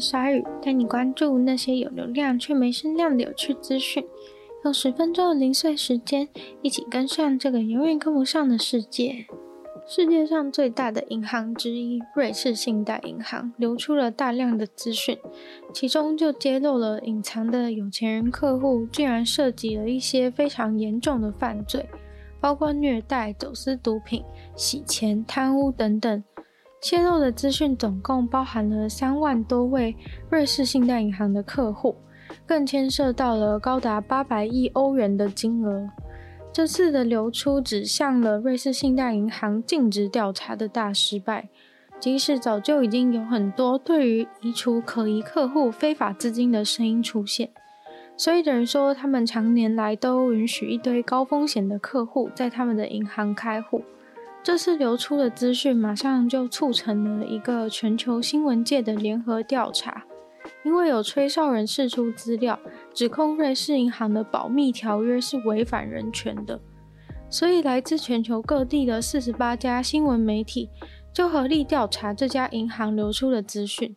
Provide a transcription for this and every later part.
鲨鱼，带你关注那些有流量却没声量的有趣资讯。用十分钟的零碎时间，一起跟上这个永远跟不上的世界。世界上最大的银行之一瑞士信贷银行流出了大量的资讯，其中就揭露了隐藏的有钱人客户竟然涉及了一些非常严重的犯罪，包括虐待、走私毒品、洗钱、贪污等等。泄露的资讯总共包含了三万多位瑞士信贷银行的客户，更牵涉到了高达八百亿欧元的金额。这次的流出指向了瑞士信贷银行尽职调查的大失败，即使早就已经有很多对于移除可疑客户非法资金的声音出现，所以等于说他们常年来都允许一堆高风险的客户在他们的银行开户。这次流出的资讯马上就促成了一个全球新闻界的联合调查。因为有吹哨人释出资料，指控瑞士银行的保密条约是违反人权的，所以来自全球各地的四十八家新闻媒体就合力调查这家银行流出的资讯。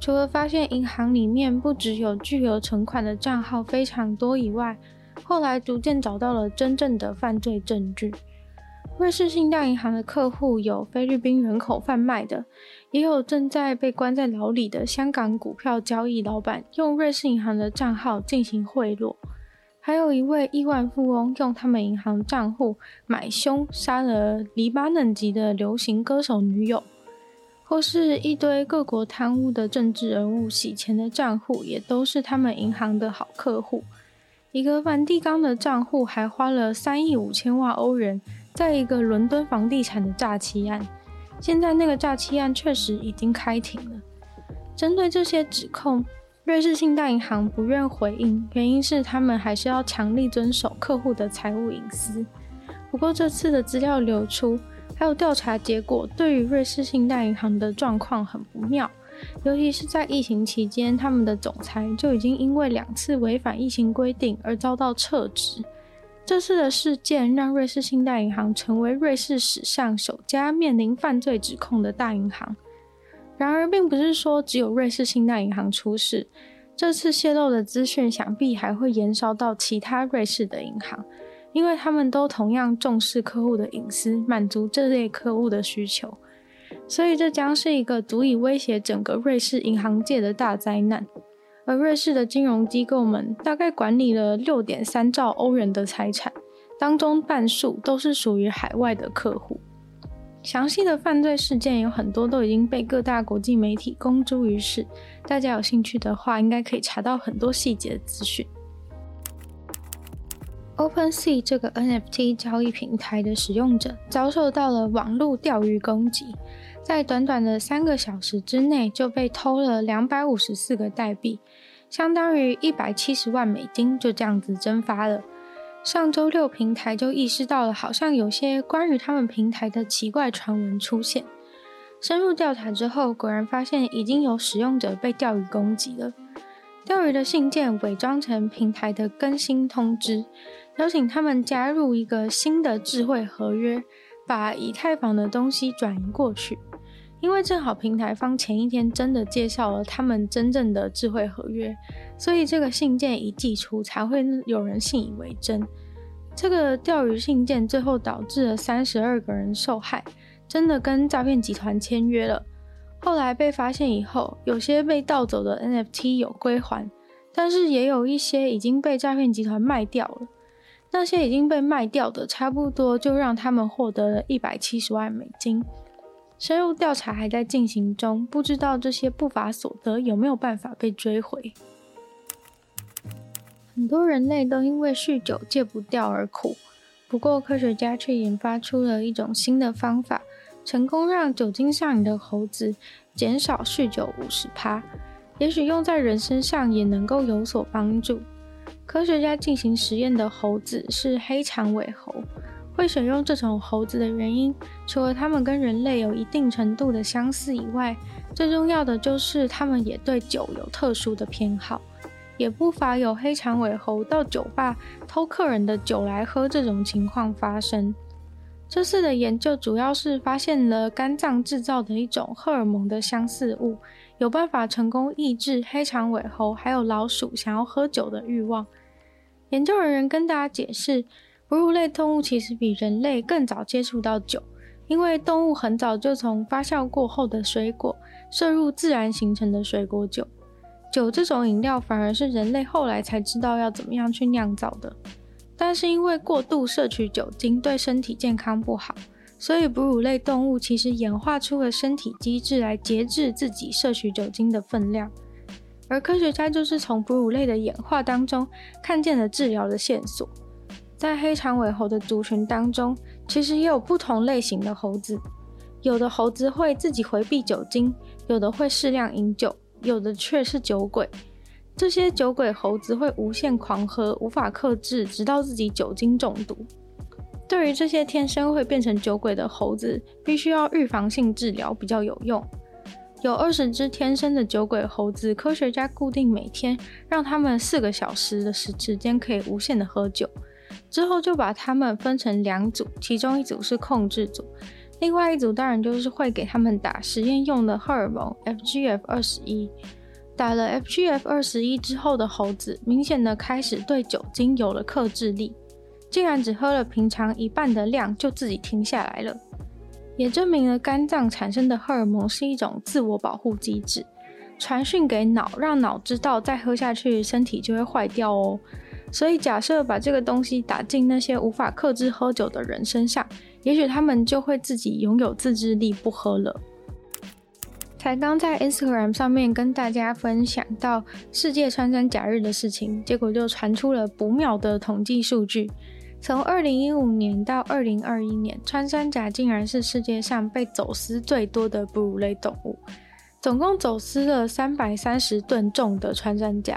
除了发现银行里面不只有巨额存款的账号非常多以外，后来逐渐找到了真正的犯罪证据。瑞士信贷银行的客户有菲律宾人口贩卖的，也有正在被关在牢里的香港股票交易老板用瑞士银行的账号进行贿赂，还有一位亿万富翁用他们银行账户买凶杀了黎巴嫩籍的流行歌手女友，或是一堆各国贪污的政治人物洗钱的账户，也都是他们银行的好客户。一个梵蒂冈的账户还花了三亿五千万欧元。在一个伦敦房地产的诈欺案，现在那个诈欺案确实已经开庭了。针对这些指控，瑞士信贷银行不愿回应，原因是他们还是要强力遵守客户的财务隐私。不过这次的资料流出，还有调查结果，对于瑞士信贷银行的状况很不妙，尤其是在疫情期间，他们的总裁就已经因为两次违反疫情规定而遭到撤职。这次的事件让瑞士信贷银行成为瑞士史上首家面临犯罪指控的大银行。然而，并不是说只有瑞士信贷银行出事，这次泄露的资讯想必还会延烧到其他瑞士的银行，因为他们都同样重视客户的隐私，满足这类客户的需求。所以，这将是一个足以威胁整个瑞士银行界的大灾难。而瑞士的金融机构们大概管理了六点三兆欧元的财产，当中半数都是属于海外的客户。详细的犯罪事件有很多都已经被各大国际媒体公诸于世，大家有兴趣的话，应该可以查到很多细节资讯。OpenSea 这个 NFT 交易平台的使用者遭受到了网络钓鱼攻击。在短短的三个小时之内，就被偷了两百五十四个代币，相当于一百七十万美金，就这样子蒸发了。上周六，平台就意识到了，好像有些关于他们平台的奇怪传闻出现。深入调查之后，果然发现已经有使用者被钓鱼攻击了。钓鱼的信件伪装成平台的更新通知，邀请他们加入一个新的智慧合约，把以太坊的东西转移过去。因为正好平台方前一天真的介绍了他们真正的智慧合约，所以这个信件一寄出，才会有人信以为真。这个钓鱼信件最后导致了三十二个人受害，真的跟诈骗集团签约了。后来被发现以后，有些被盗走的 NFT 有归还，但是也有一些已经被诈骗集团卖掉了。那些已经被卖掉的，差不多就让他们获得了一百七十万美金。深入调查还在进行中，不知道这些不法所得有没有办法被追回。很多人类都因为酗酒戒不掉而苦，不过，科学家却研发出了一种新的方法，成功让酒精上瘾的猴子减少酗酒五十趴。也许用在人身上也能够有所帮助。科学家进行实验的猴子是黑长尾猴。会选用这种猴子的原因，除了它们跟人类有一定程度的相似以外，最重要的就是它们也对酒有特殊的偏好，也不乏有黑长尾猴到酒吧偷客人的酒来喝这种情况发生。这次的研究主要是发现了肝脏制造的一种荷尔蒙的相似物，有办法成功抑制黑长尾猴还有老鼠想要喝酒的欲望。研究人员跟大家解释。哺乳类动物其实比人类更早接触到酒，因为动物很早就从发酵过后的水果摄入自然形成的水果酒。酒这种饮料反而是人类后来才知道要怎么样去酿造的。但是因为过度摄取酒精对身体健康不好，所以哺乳类动物其实演化出了身体机制来节制自己摄取酒精的分量。而科学家就是从哺乳类的演化当中看见了治疗的线索。在黑长尾猴的族群当中，其实也有不同类型的猴子。有的猴子会自己回避酒精，有的会适量饮酒，有的却是酒鬼。这些酒鬼猴子会无限狂喝，无法克制，直到自己酒精中毒。对于这些天生会变成酒鬼的猴子，必须要预防性治疗比较有用。有二十只天生的酒鬼猴子，科学家固定每天让他们四个小时的时时间可以无限的喝酒。之后就把他们分成两组，其中一组是控制组，另外一组当然就是会给他们打实验用的荷尔蒙 FGF 二十一。打了 FGF 二十一之后的猴子，明显的开始对酒精有了克制力，竟然只喝了平常一半的量就自己停下来了，也证明了肝脏产生的荷尔蒙是一种自我保护机制，传讯给脑，让脑知道再喝下去身体就会坏掉哦。所以，假设把这个东西打进那些无法克制喝酒的人身上，也许他们就会自己拥有自制力，不喝了。才刚在 Instagram 上面跟大家分享到世界穿山甲日的事情，结果就传出了不妙的统计数据。从2015年到2021年，穿山甲竟然是世界上被走私最多的哺乳类动物，总共走私了330吨重的穿山甲。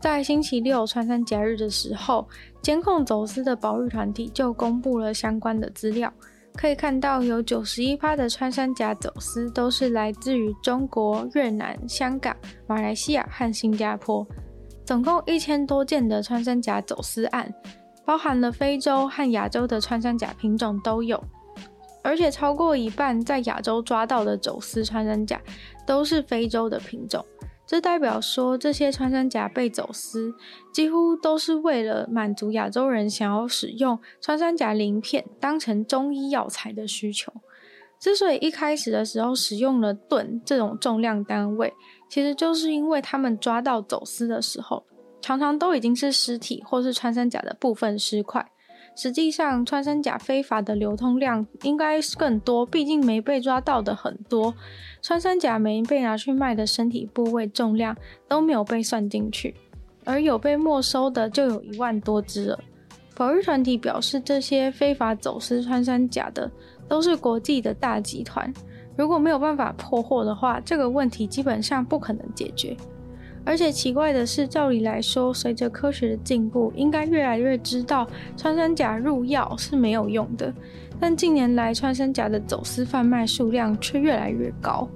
在星期六穿山甲日的时候，监控走私的保育团体就公布了相关的资料。可以看到，有九十一趴的穿山甲走私都是来自于中国、越南、香港、马来西亚和新加坡，总共一千多件的穿山甲走私案，包含了非洲和亚洲的穿山甲品种都有，而且超过一半在亚洲抓到的走私穿山甲都是非洲的品种。这代表说，这些穿山甲被走私，几乎都是为了满足亚洲人想要使用穿山甲鳞片当成中医药材的需求。之所以一开始的时候使用了吨这种重量单位，其实就是因为他们抓到走私的时候，常常都已经是尸体或是穿山甲的部分尸块。实际上，穿山甲非法的流通量应该是更多，毕竟没被抓到的很多。穿山甲没被拿去卖的身体部位重量都没有被算进去，而有被没收的就有一万多只了。保育团体表示，这些非法走私穿山甲的都是国际的大集团，如果没有办法破获的话，这个问题基本上不可能解决。而且奇怪的是，照理来说，随着科学的进步，应该越来越知道穿山甲入药是没有用的。但近年来，穿山甲的走私贩卖数量却越来越高。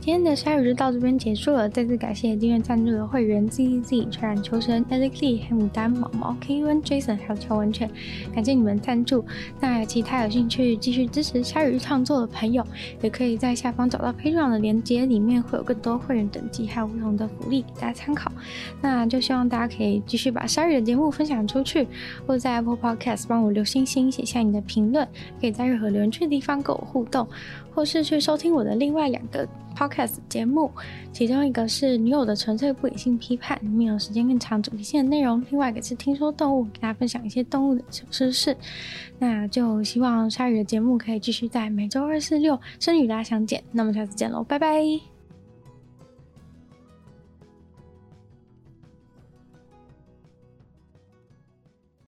今天的鲨鱼就到这边结束了，再次感谢订阅赞助的会员 Z Z、传染求生、Alex Lee、黑牡丹、毛毛、K U N、Jason 还有乔文犬，感谢你们赞助。那其他有兴趣继续支持鲨鱼创作的朋友，也可以在下方找到 Patreon 的链接，里面会有更多会员等级还有不同的福利给大家参考。那就希望大家可以继续把鲨鱼的节目分享出去，或者在 Apple Podcast 帮我留星星，写下你的评论，可以在任何留言区的地方跟我互动。或是去收听我的另外两个 podcast 节目，其中一个是女友的纯粹不理性批判，里面有时间更长、主题性的内容；另外一个是听说动物，给大家分享一些动物的小知识。那就希望鲨鱼的节目可以继续在每周二、四、六，生与大家相见。那么下次见喽，拜拜。